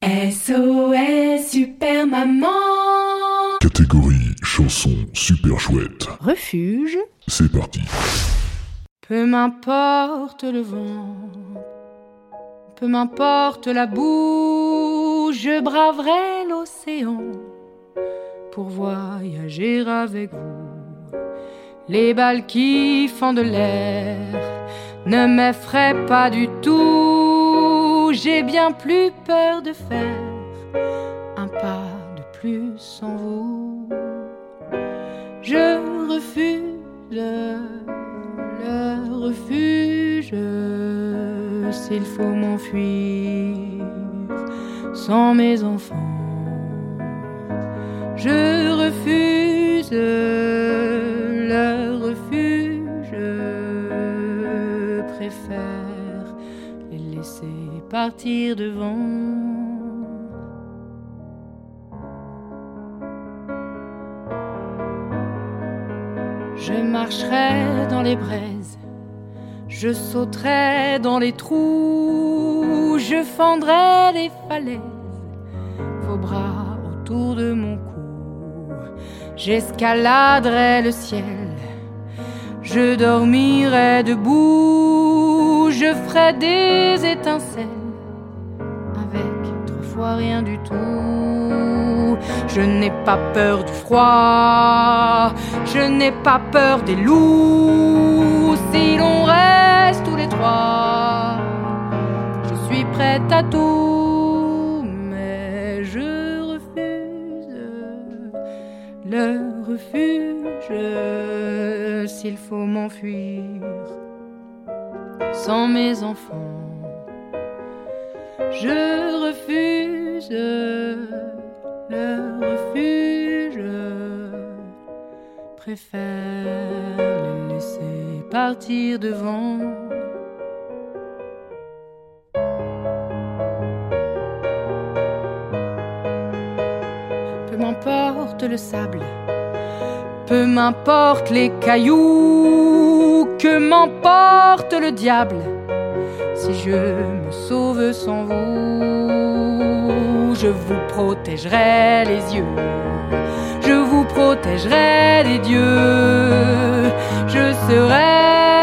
SOS Super Maman Catégorie chanson super chouette. Refuge. C'est parti. Peu m'importe le vent, peu m'importe la boue, je braverai l'océan pour voyager avec vous. Les balles qui font de l'air ne m'effraient pas du tout. J'ai bien plus peur de faire un pas de plus sans vous. Je refuse le refuge s'il faut m'enfuir sans mes enfants. Je refuse partir devant. Je marcherai dans les braises, je sauterai dans les trous, je fendrai les falaises, vos bras autour de mon cou. J'escaladerai le ciel, je dormirai debout, je ferai des étincelles rien du tout. Je n'ai pas peur du froid, je n'ai pas peur des loups. Si l'on reste tous les trois, je suis prête à tout, mais je refuse le refuge s'il faut m'enfuir sans mes enfants. Je refuse le refuge, préfère les laisser partir devant. Peu m'importe le sable, peu m'importe les cailloux, que m'emporte le diable si je me sauve sans vous, je vous protégerai les yeux, je vous protégerai les dieux, je serai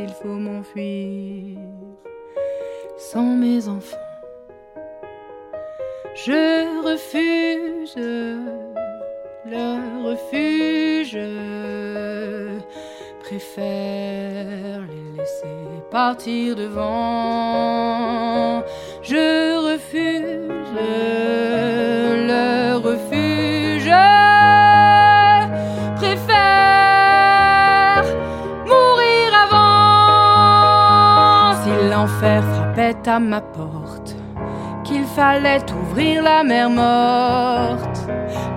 s'il faut m'enfuir sans mes enfants? Je refuse le refuge, préfère les laisser partir devant. Je refuse Frappait à ma porte, qu'il fallait ouvrir la mer morte,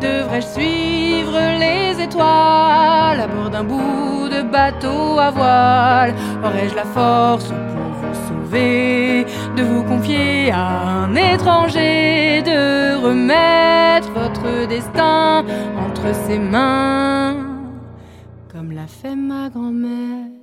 devrais-je suivre les étoiles à bord d'un bout de bateau à voile? Aurais-je la force pour vous sauver, de vous confier à un étranger, de remettre votre destin entre ses mains, comme l'a fait ma grand-mère